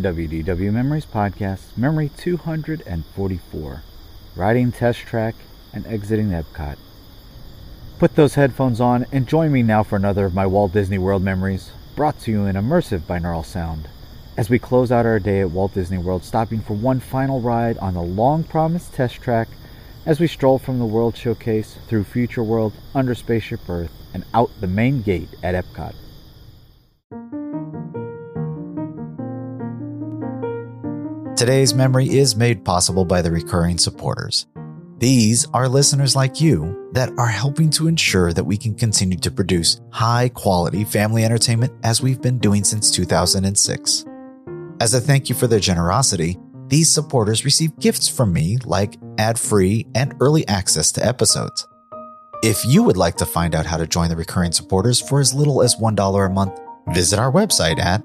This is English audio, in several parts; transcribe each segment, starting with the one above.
WDW Memories Podcast, Memory 244. Riding Test Track and exiting Epcot. Put those headphones on and join me now for another of my Walt Disney World memories, brought to you in immersive binaural sound. As we close out our day at Walt Disney World, stopping for one final ride on the long promised test track as we stroll from the World Showcase through Future World, under Spaceship Earth, and out the main gate at Epcot. Today's memory is made possible by the recurring supporters. These are listeners like you that are helping to ensure that we can continue to produce high quality family entertainment as we've been doing since 2006. As a thank you for their generosity, these supporters receive gifts from me like ad free and early access to episodes. If you would like to find out how to join the recurring supporters for as little as $1 a month, visit our website at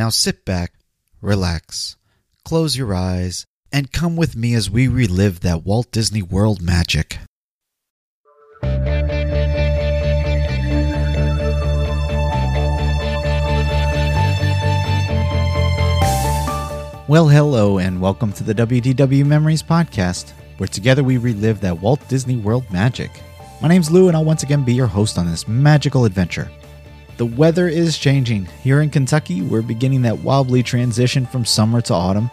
Now sit back, relax, close your eyes, and come with me as we relive that Walt Disney World magic. Well, hello, and welcome to the WDW Memories Podcast, where together we relive that Walt Disney World magic. My name's Lou, and I'll once again be your host on this magical adventure. The weather is changing. Here in Kentucky, we're beginning that wobbly transition from summer to autumn,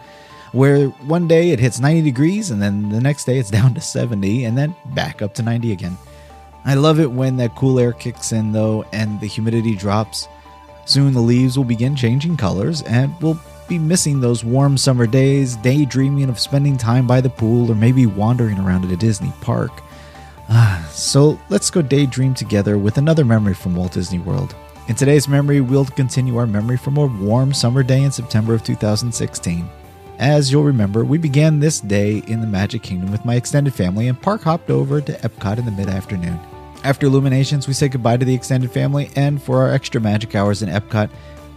where one day it hits 90 degrees and then the next day it's down to 70 and then back up to 90 again. I love it when that cool air kicks in though and the humidity drops. Soon the leaves will begin changing colors and we'll be missing those warm summer days, daydreaming of spending time by the pool or maybe wandering around at a Disney park. Ah, so let's go daydream together with another memory from Walt Disney World. In today's memory, we'll continue our memory from a warm summer day in September of 2016. As you'll remember, we began this day in the Magic Kingdom with my extended family and park hopped over to Epcot in the mid afternoon. After Illuminations, we said goodbye to the extended family, and for our extra magic hours in Epcot,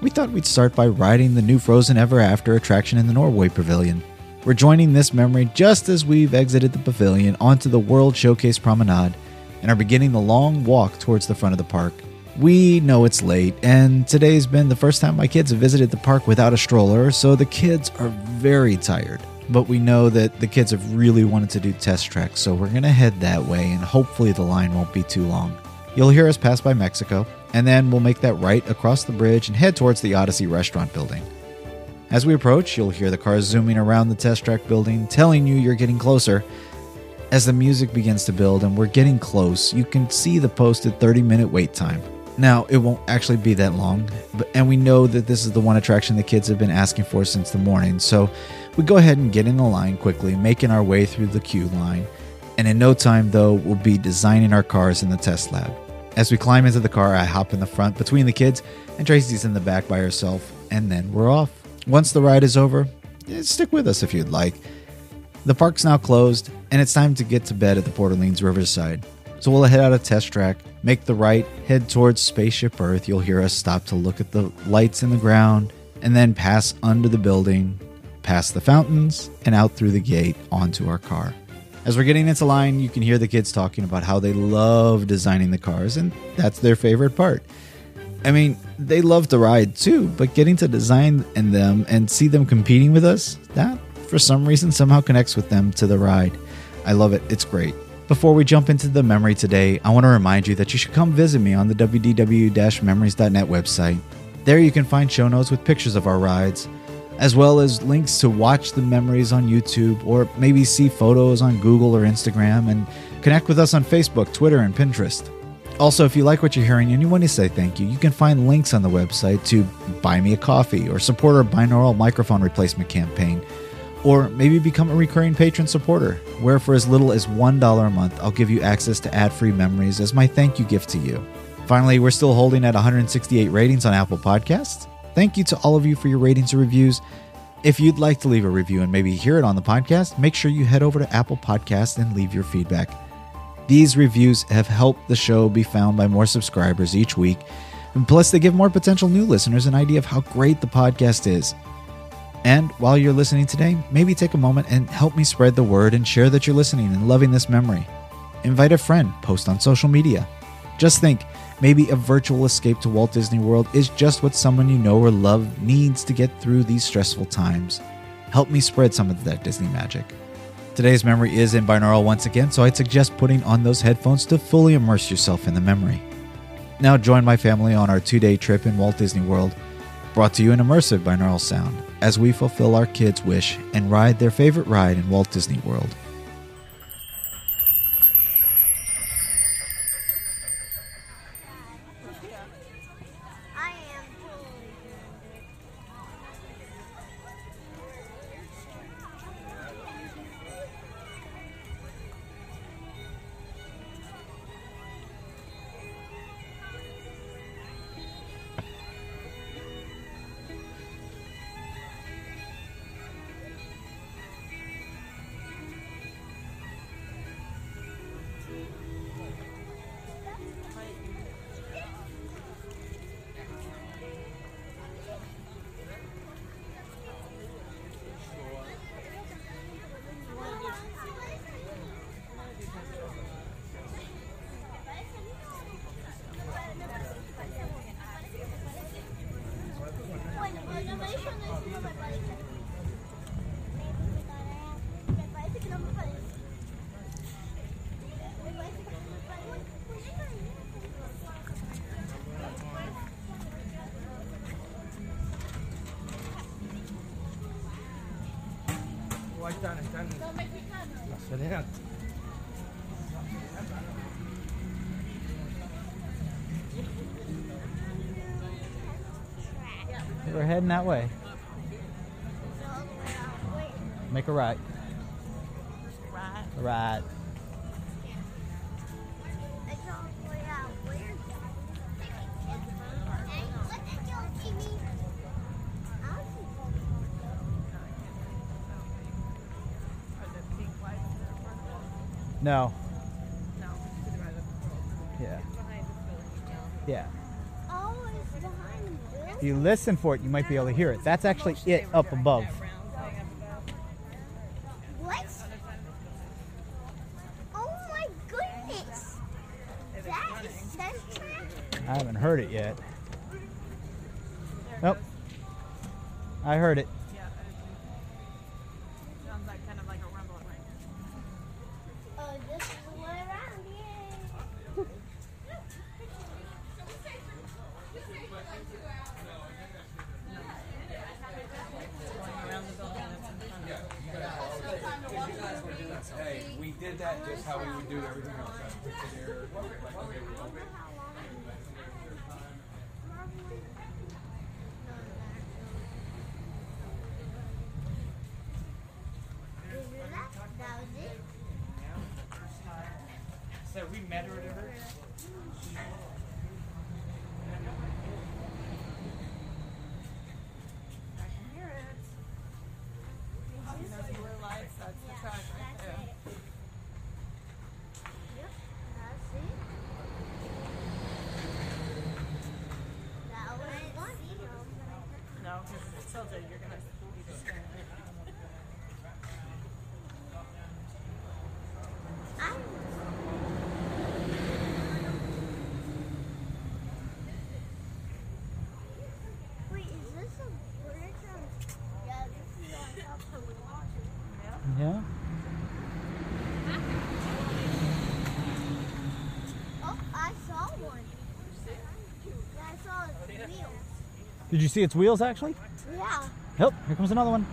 we thought we'd start by riding the new Frozen Ever After attraction in the Norway Pavilion. We're joining this memory just as we've exited the pavilion onto the World Showcase Promenade and are beginning the long walk towards the front of the park. We know it's late, and today's been the first time my kids have visited the park without a stroller, so the kids are very tired. But we know that the kids have really wanted to do test tracks, so we're to head that way, and hopefully the line won't be too long. You'll hear us pass by Mexico, and then we'll make that right across the bridge and head towards the Odyssey restaurant building. As we approach, you'll hear the cars zooming around the test track building, telling you you're getting closer. As the music begins to build and we're getting close, you can see the posted 30 minute wait time. Now, it won't actually be that long, but and we know that this is the one attraction the kids have been asking for since the morning. So, we go ahead and get in the line quickly, making our way through the queue line. And in no time though, we'll be designing our cars in the test lab. As we climb into the car, I hop in the front between the kids, and Tracy's in the back by herself, and then we're off. Once the ride is over, eh, stick with us if you'd like. The park's now closed, and it's time to get to bed at the Port Orleans Riverside. So we'll head out of test track, make the right, head towards Spaceship Earth. You'll hear us stop to look at the lights in the ground, and then pass under the building, past the fountains, and out through the gate onto our car. As we're getting into line, you can hear the kids talking about how they love designing the cars, and that's their favorite part. I mean, they love to ride too, but getting to design in them and see them competing with us, that for some reason somehow connects with them to the ride. I love it. It's great. Before we jump into the memory today, I want to remind you that you should come visit me on the wdw memories.net website. There you can find show notes with pictures of our rides, as well as links to watch the memories on YouTube or maybe see photos on Google or Instagram and connect with us on Facebook, Twitter, and Pinterest. Also, if you like what you're hearing and you want to say thank you, you can find links on the website to buy me a coffee or support our binaural microphone replacement campaign or maybe become a recurring patron supporter, where for as little as $1 a month, I'll give you access to ad free memories as my thank you gift to you. Finally, we're still holding at 168 ratings on Apple Podcasts. Thank you to all of you for your ratings and reviews. If you'd like to leave a review and maybe hear it on the podcast, make sure you head over to Apple Podcasts and leave your feedback. These reviews have helped the show be found by more subscribers each week. And plus, they give more potential new listeners an idea of how great the podcast is. And while you're listening today, maybe take a moment and help me spread the word and share that you're listening and loving this memory. Invite a friend, post on social media. Just think, maybe a virtual escape to Walt Disney World is just what someone you know or love needs to get through these stressful times. Help me spread some of that Disney magic. Today's memory is in binaural once again, so I'd suggest putting on those headphones to fully immerse yourself in the memory. Now join my family on our two day trip in Walt Disney World, brought to you in immersive binaural sound as we fulfill our kids' wish and ride their favorite ride in Walt Disney World. Están, están. La Soledad. We're heading that way. Make a right. Right. It's listen for it, you might be able to hear it. That's actually it up above. What? Oh my goodness! That is Central. I haven't heard it yet. Nope. I heard it. Sounds like kind of like a rumbling right Oh, this is the way around. Yay! Hey, we did that just how we would do everything else. That was it. So we met her at her. Blue lights, that's the track right there. Yep, that's it. That was fun. No, because if it's tilted, you're gonna be Wait, is this a bridge on? Yeah, this is on top of the water. Yeah. Oh, I saw one. Yeah, I saw its wheels. Did you see its wheels actually? Yeah. Yep. Here comes another one.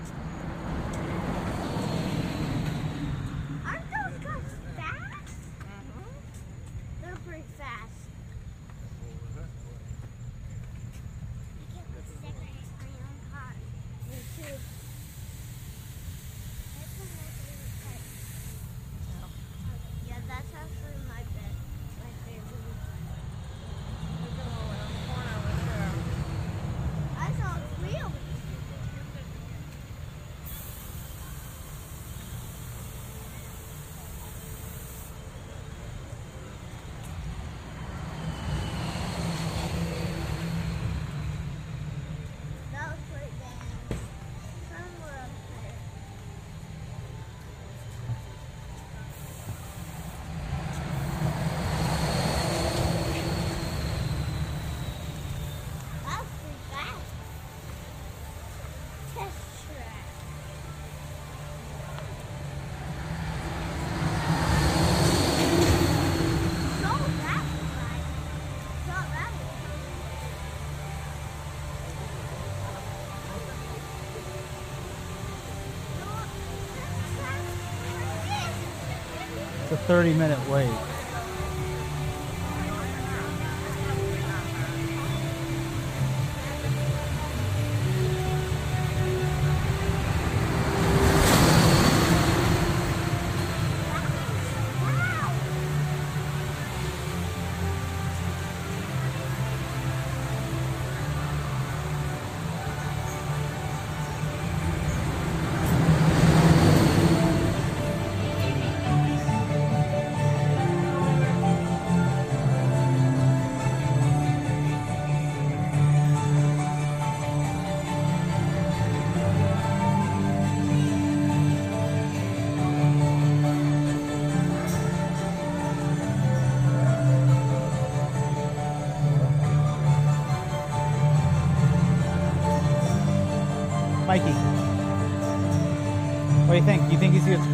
30 minute wait.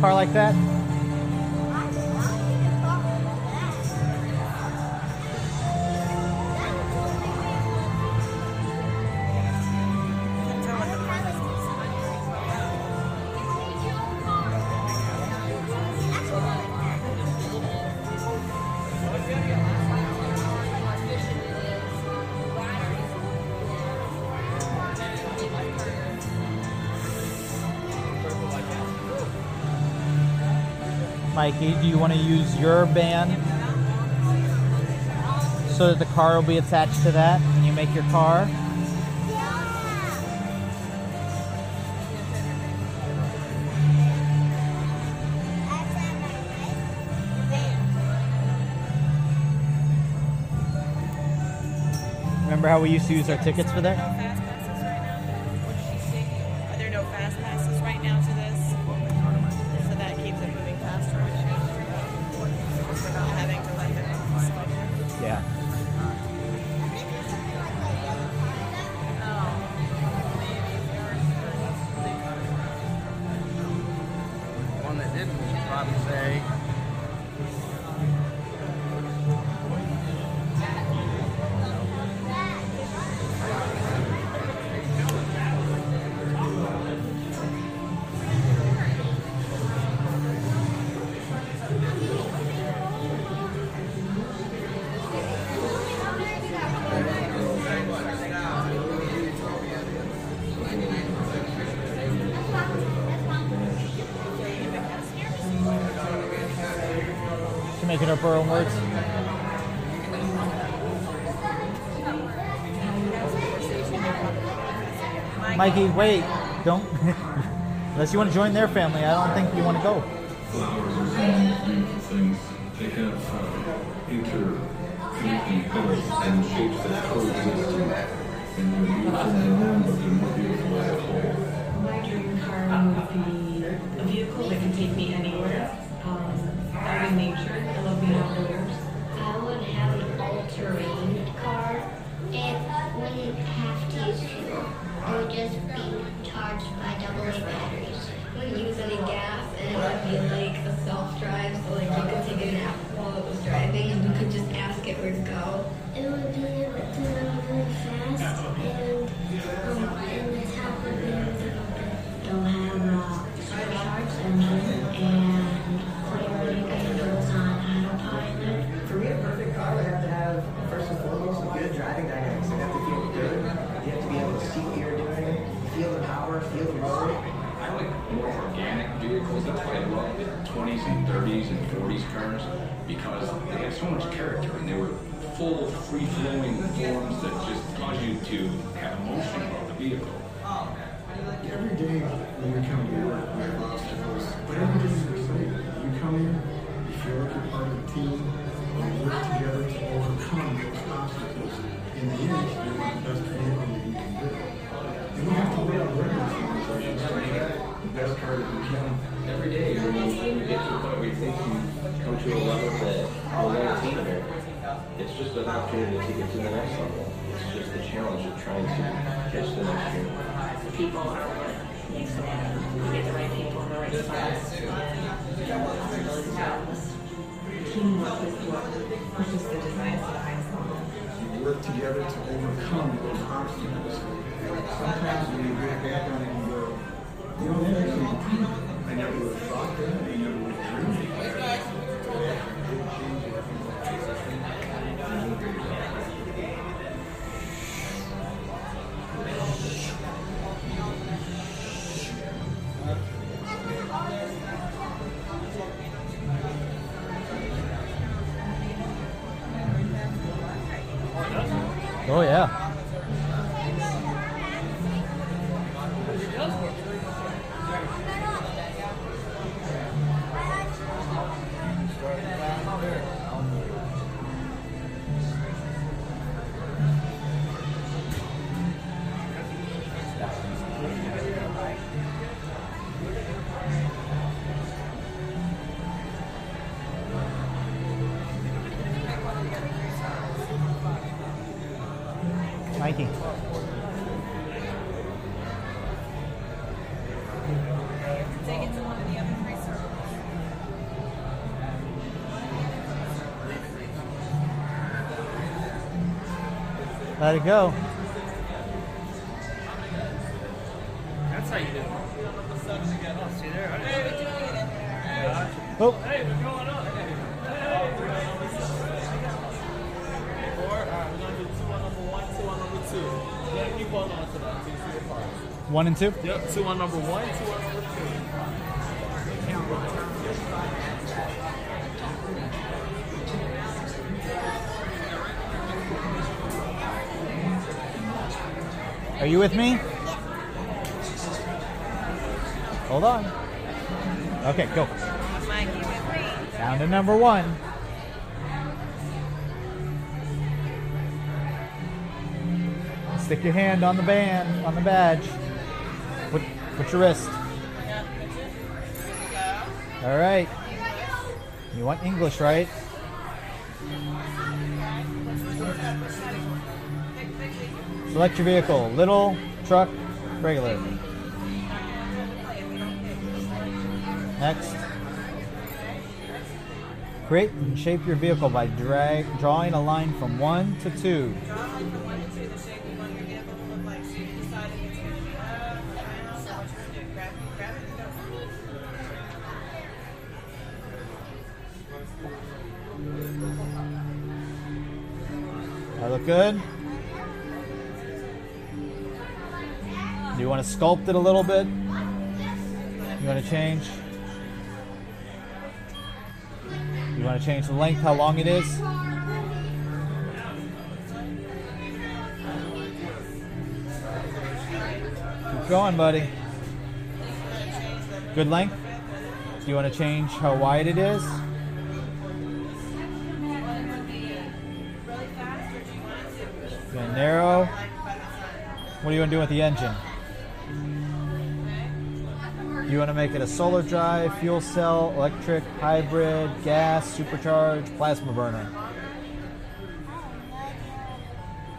Car like that? Mikey, do you want to use your band so that the car will be attached to that when you make your car? Remember how we used to use our tickets for that? Mikey, wait. Don't. Unless you want to join their family, I don't think you want to go. flowers and things take up uh, interconnecting colors and shapes that coexist and they're beautiful in their own but they're more beautiful as a whole. Because they had so much character and they were full, free-flowing forms that just cause you to have emotion about the vehicle. Every day when we come to work, we have obstacles, but every day is exciting. You come in, you feel like you're part of the team, and we work together to overcome those obstacles. In the end, want the best vehicle that you can do. And we have to wait on regular you try to get the best car that we can. Every day, when you get to the point where you think you come to a level that will learn a team here, it's just an opportunity to get to the next level. It's just the challenge of trying to catch the next year. people are what makes it happen. You get the right people in the right spots. And those jobs, teamwork is what pushes the design to the highest level. You work together to overcome those obstacles. Sometimes when you look back on it and go, you know, that actually, I never would have thought that, I never would have dreamed that. It go. That's how you do it. See there? Hey, we're doing it in there. Oh. Hey, we're going up. Four. All right, we're gonna do two on one, two on number two. You gotta keep holding on to that till you see the parts. One and two? Yep, two on number one, two on number two. Are you with me? Hold on. Okay, go. Down to number one. Stick your hand on the band, on the badge. Put, put your wrist. All right. You want English, right? Select your vehicle. Little, truck, regular. Next. Create and shape your vehicle by drag, drawing a line from 1 to 2. That look good? To sculpt it a little bit? You want to change? You want to change the length, how long it is? Keep going, buddy. Good length? Do you want to change how wide it is? Narrow? What do you want to do with the engine? You want to make it a solar drive, fuel cell, electric, hybrid, gas, supercharged, plasma burner.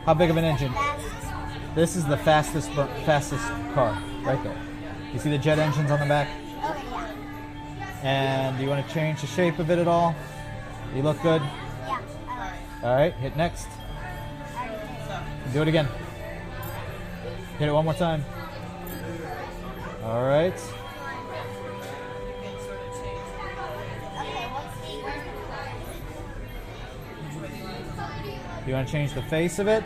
How big of an engine? This is the fastest fastest car right there. You see the jet engines on the back? Oh, and do you want to change the shape of it at all? You look good? Yeah. All right, hit next. Do it again. Hit it one more time. All right. You want to change the face of it?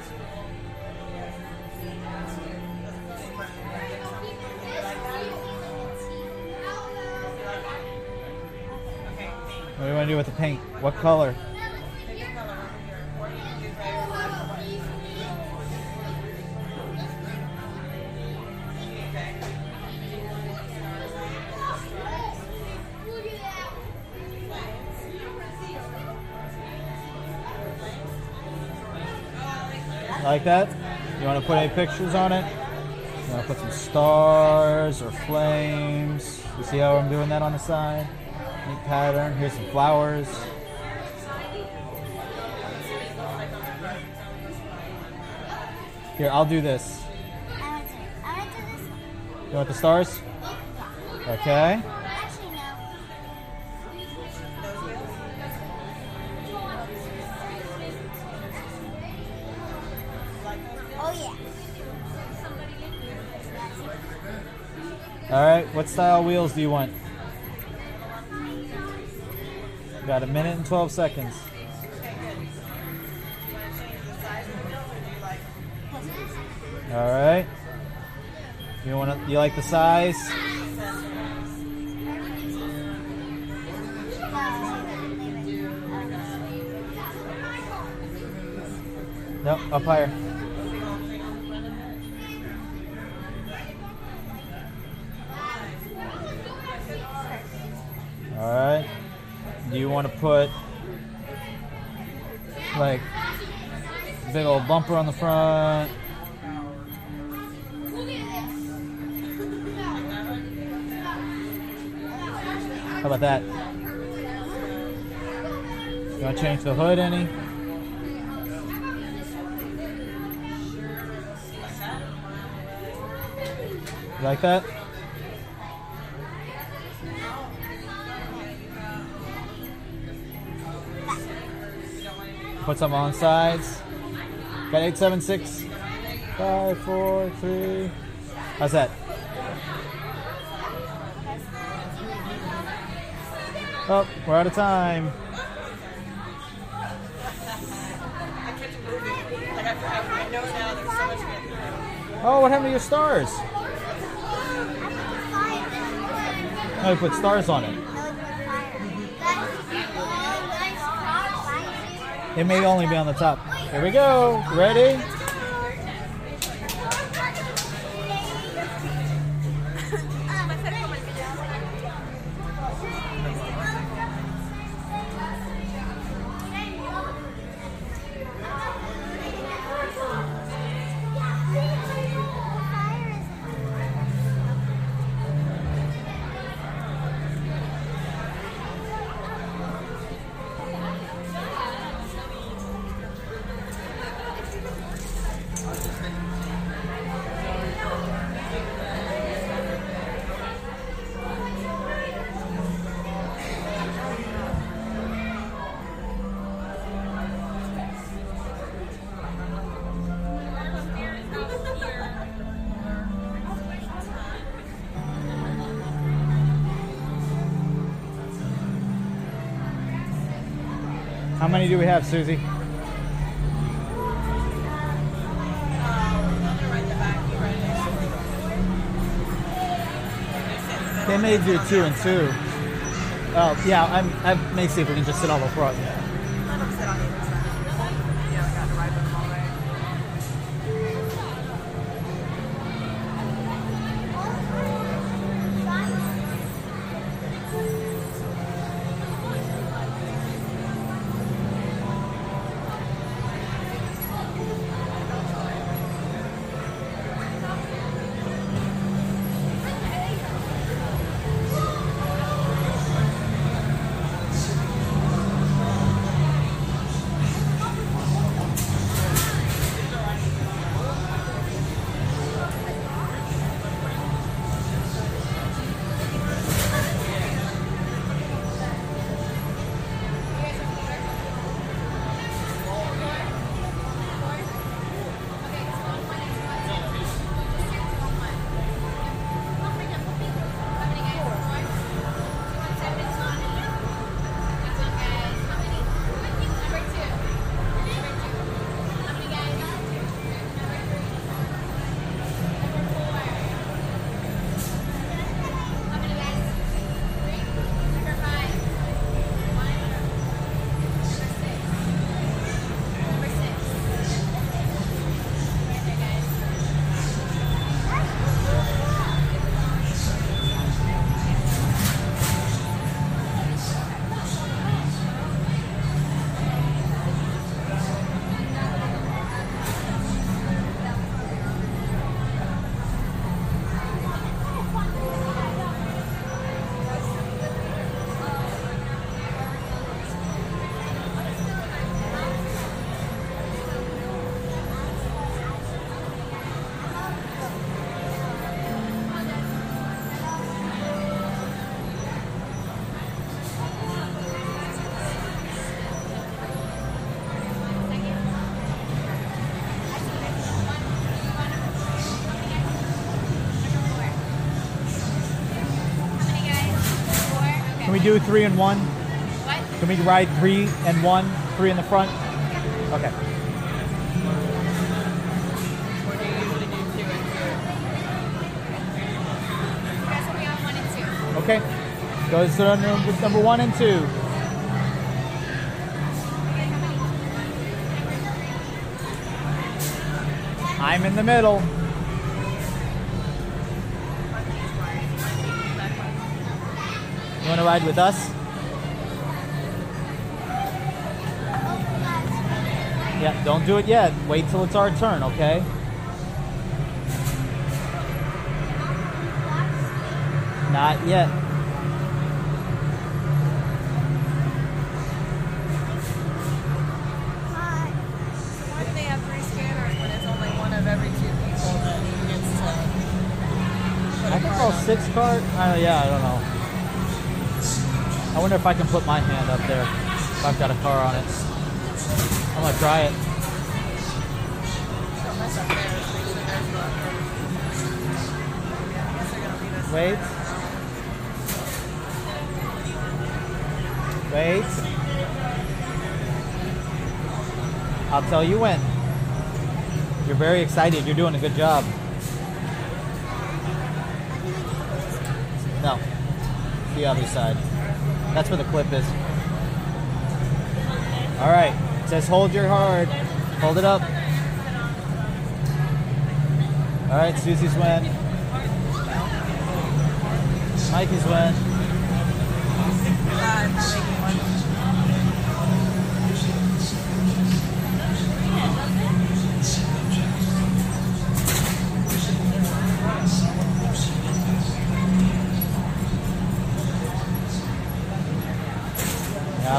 What do you want to do with the paint? What color? Like that? You want to put any pictures on it? You want to put some stars or flames? You see how I'm doing that on the side? Neat pattern. Here's some flowers. Here, I'll do this. You want the stars? Okay. What style wheels do you want? Got a minute and 12 seconds. All right. You want to? You like the size? Nope. Up higher. Want to put like big old bumper on the front? How about that? Want to change the hood any? Like that? Put some on sides. Got eight, seven, six, five, four, three. How's that? Oh, we're out of time. Oh, what happened to your stars? Oh, you put stars on it. It may only be on the top. Here we go. Ready? How many do we have, Susie? They may do two and two. Oh, yeah, I'm, I may see if we can just sit on the front. We do three and one? What? Can we ride three and one? Three in the front? Okay. Or do you usually do two and two? You guys will be on one and two. Okay. Goes to number, number one and two. I'm in the middle. You want to ride with us? Yeah, don't do it yet. Wait till it's our turn, okay? Not yet. Why do they have three scanners when it's only one of every two people that gets to put I think all six card. Uh, yeah, I don't know. I wonder if I can put my hand up there. If I've got a car on it. I'm gonna try it. Wait. Wait. I'll tell you when. You're very excited. You're doing a good job. No. The other side. That's where the clip is. All right. It says hold your hard. Hold it up. All right, Susie's win. Mikey's win.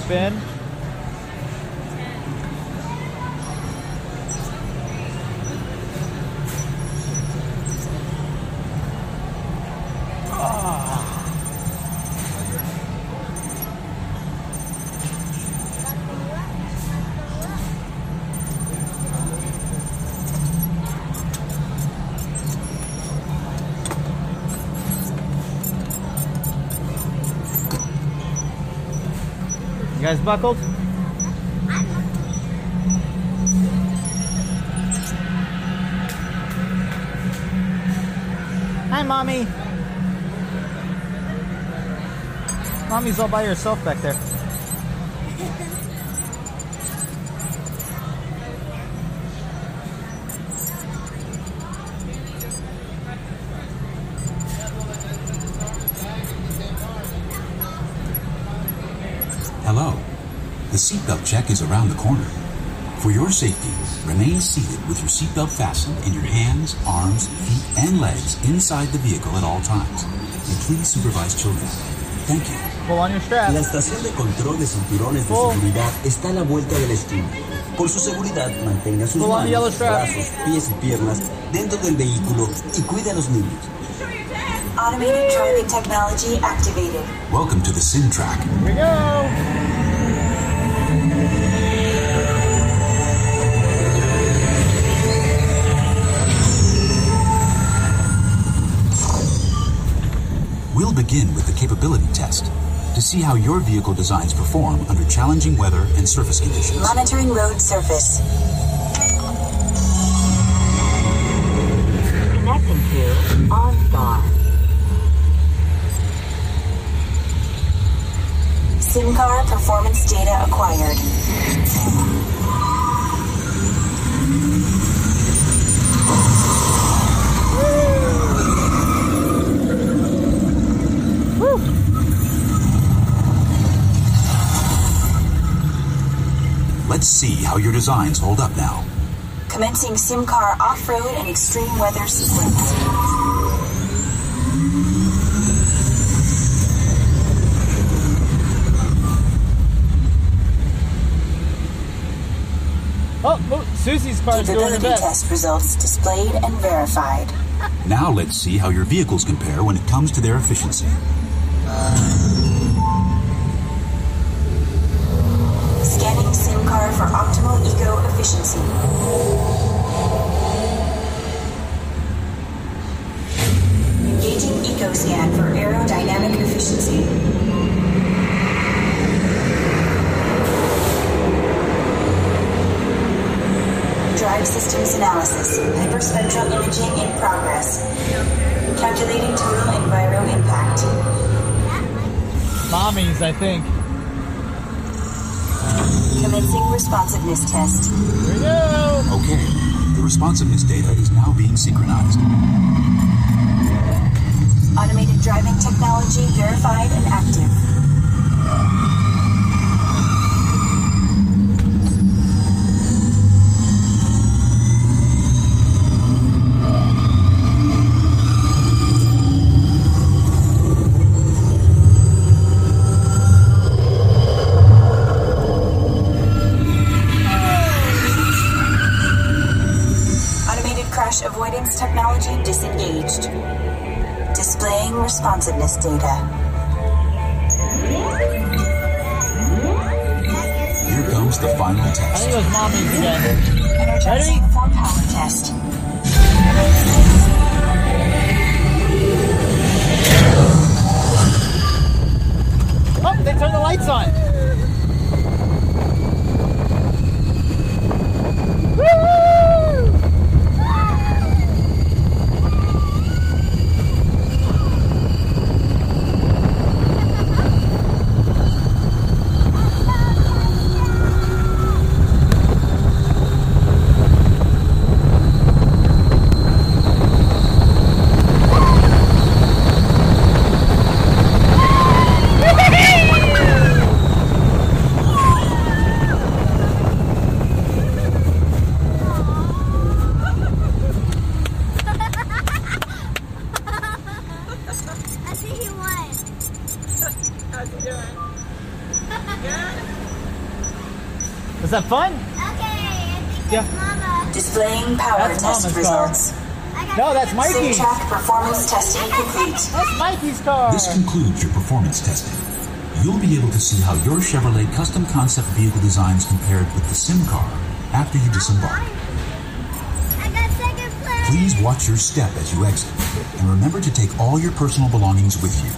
Hop guys buckled? Hi, mommy. Mommy's all by herself back there. Seatbelt check is around the corner. For your safety, remain seated with your seatbelt fastened and your hands, arms, feet, and legs inside the vehicle at all times. And please supervise children. Thank you. Pull on your strap. La estación de control de cinturones de Oh. seguridad está a la vuelta de la esquina. Por su seguridad, mantenga sus Pull on the yellow manos, brazos, pies y piernas dentro del vehículo y cuide a los niños. Automated driving technology activated. Welcome to the Sim Track. Here we go. We'll begin with the capability test to see how your vehicle designs perform under challenging weather and surface conditions. Monitoring road surface. Connecting to OnStar. SIMCAR performance data acquired. Let's see how your designs hold up now. Commencing SIMCAR off-road and extreme weather sequence. Oh, look, Susie's car's doing the Capability test results displayed and verified. Now let's see how your vehicles compare when it comes to their efficiency. Think. Commencing responsiveness test. Here we go. Okay, the responsiveness data is now being synchronized. Automated driving technology verified and active. Responsiveness data. Here comes the final I test. think it was mommies again. Energizing for power test. Oh, they turned the lights on. I think you won. How's he doing? Good? Was that fun? Okay, I think Yeah. Mama. Displaying power That's test Mama's car. results. No, that's Mikey's. SimTrack performance testing complete. That's Mikey's car. This concludes your performance testing. You'll be able to see how your Chevrolet custom concept vehicle designs compared with the sim car after you disembark. I got second place. Please watch your step as you exit, and remember to take all your personal belongings with you.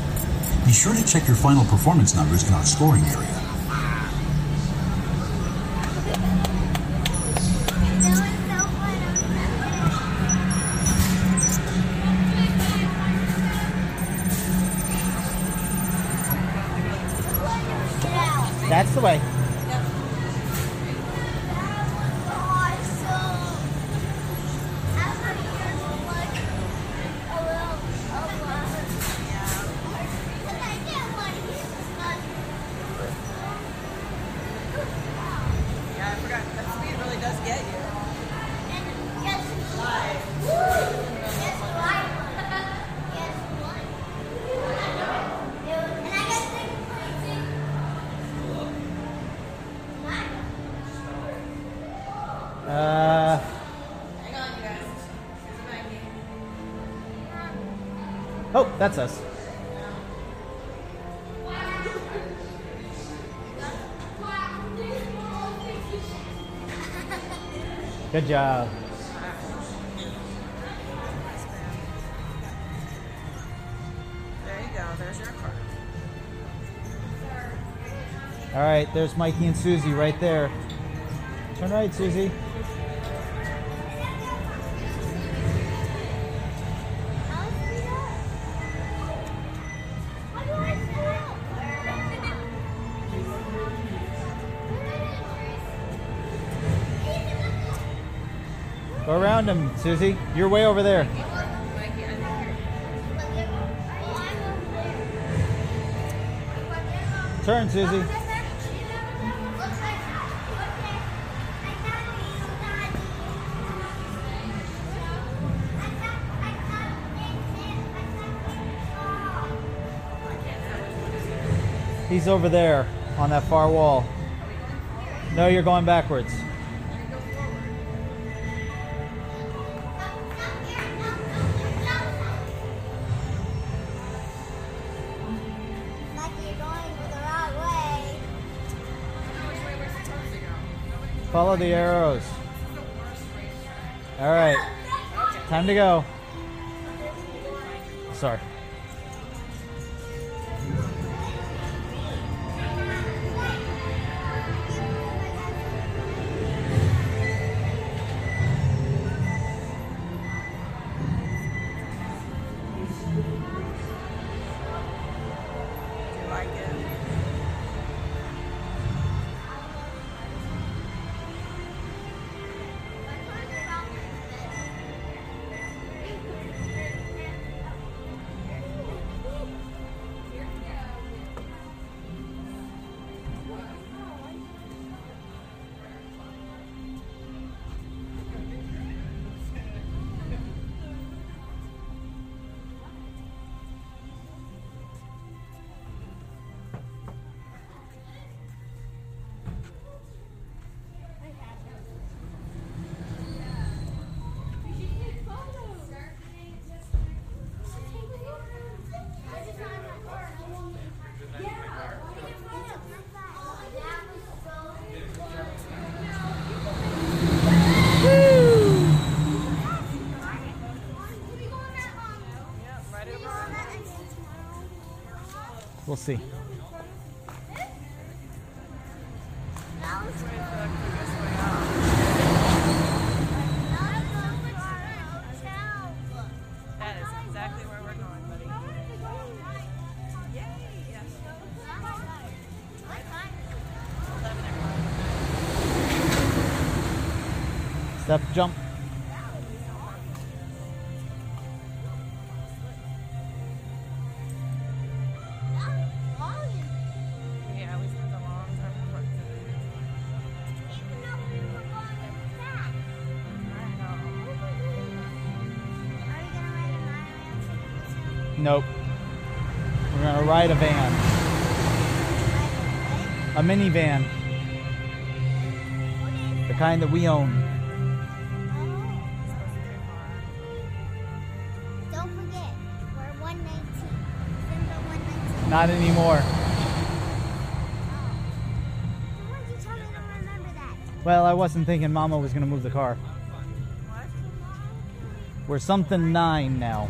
Be sure to check your final performance numbers in our scoring area. That's us. Good job. There you go. There's your card. All right, there's Mikey and Susie right there. Turn right, Susie. Susie. You're way over there. Turn, Susie. He's over there on that far wall. No, you're going backwards. Follow the arrows. All right. Time to go. Sorry. 12. a van. A minivan. The kind that we own. Not anymore. Well, I wasn't thinking Mama was going to move the car. We're something nine now.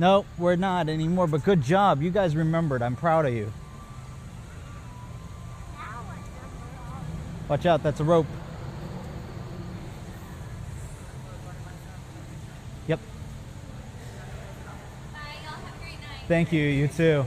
No, we're not anymore, but good job. You guys remembered. I'm proud of you. Watch out, that's a rope. Yep. Bye, Thank you, you too.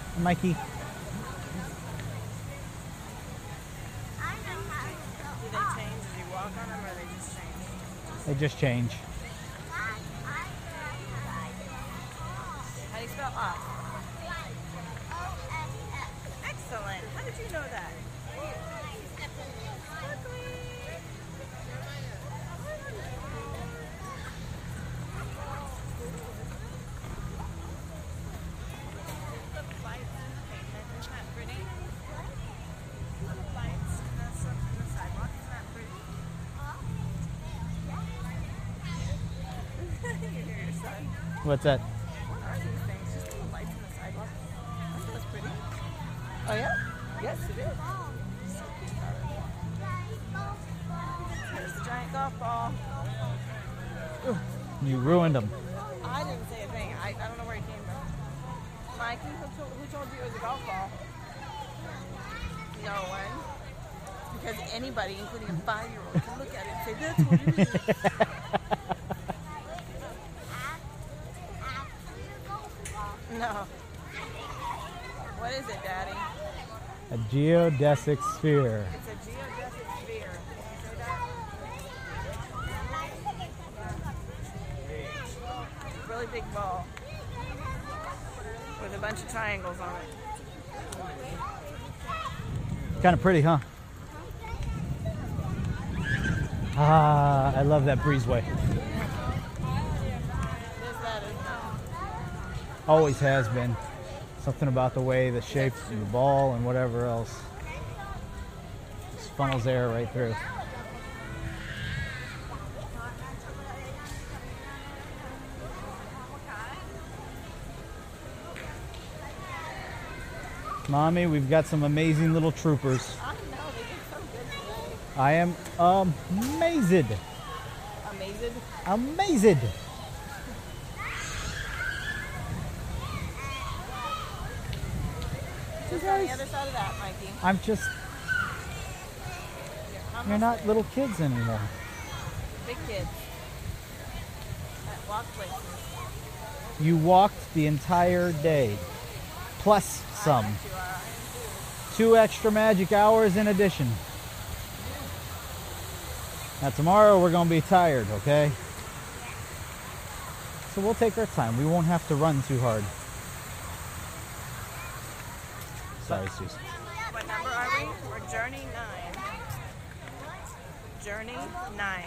Mikey? They just change. What's that? Geodesic sphere. It's a geodesic sphere. Really big ball with a bunch of triangles on it. Kind of pretty, huh? Ah, I love that breezeway. Always has been. Something about the way, the shape of the ball, and whatever else. Funnels air right through. Mommy, we've got some amazing little troopers. I am amazed. Amazing. Amazed. Just on the other side of that, Mikey. I'm just. You're not little kids anymore. Big kids. That walk places. You walked the entire day, plus some. Uh, Two extra magic hours in addition. Now, tomorrow we're going to be tired, okay? So we'll take our time. We won't have to run too hard. Sorry, Susan. What number are we? We're Journey 9. Journey 9.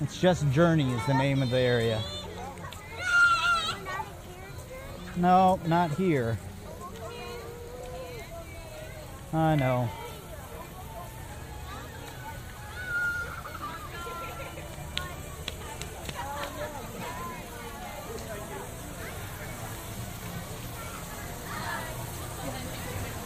It's just Journey is the name of the area. No, not here. I know.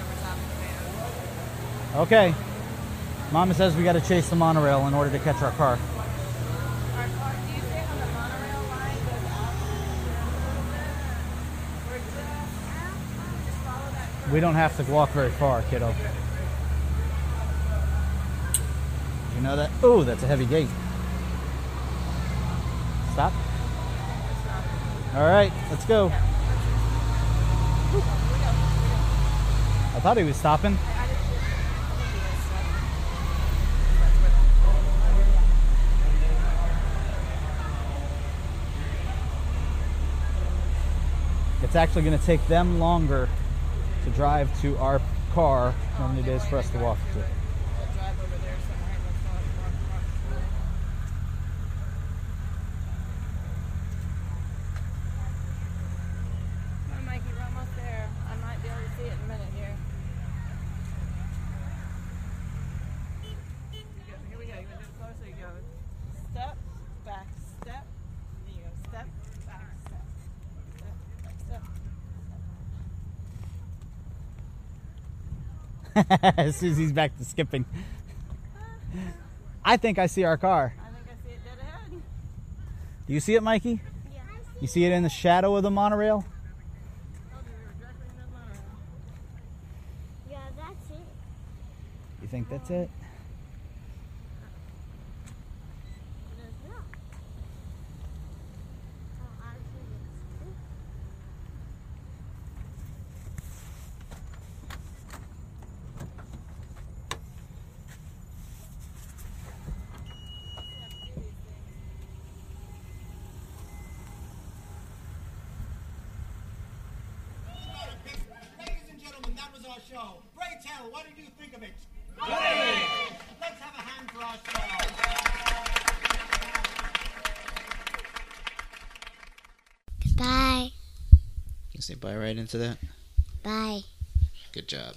over top of the van. Okay. Mama says we got to chase the monorail in order to catch our car. That We don't have to walk very far, kiddo. You know that? Oh, that's a heavy gate. Stop. All right, let's go. I thought he was stopping. It's actually going to take them longer to drive to our car than it is for us to walk to. drive over there somewhere. Let's go walk, walk, walk. Come on, Mikey, we're almost there. I might be able to see it in a minute here. You go- Here we go. You want to do it closer? You go step, back, step. Then you go step, back, step. Step, back, step. Susie's back to skipping. I think I see our car. I think I see it dead ahead. Do you see it, Mikey? You see it in the shadow of the monorail? Oh, yeah, that's it. You think that's it? No. Oh, actually, it's two. Ladies and gentlemen, that was our show. Bray Taylor, what did you think of it? Great! Let's have a hand Bye. You say bye right into that? Bye. Good job.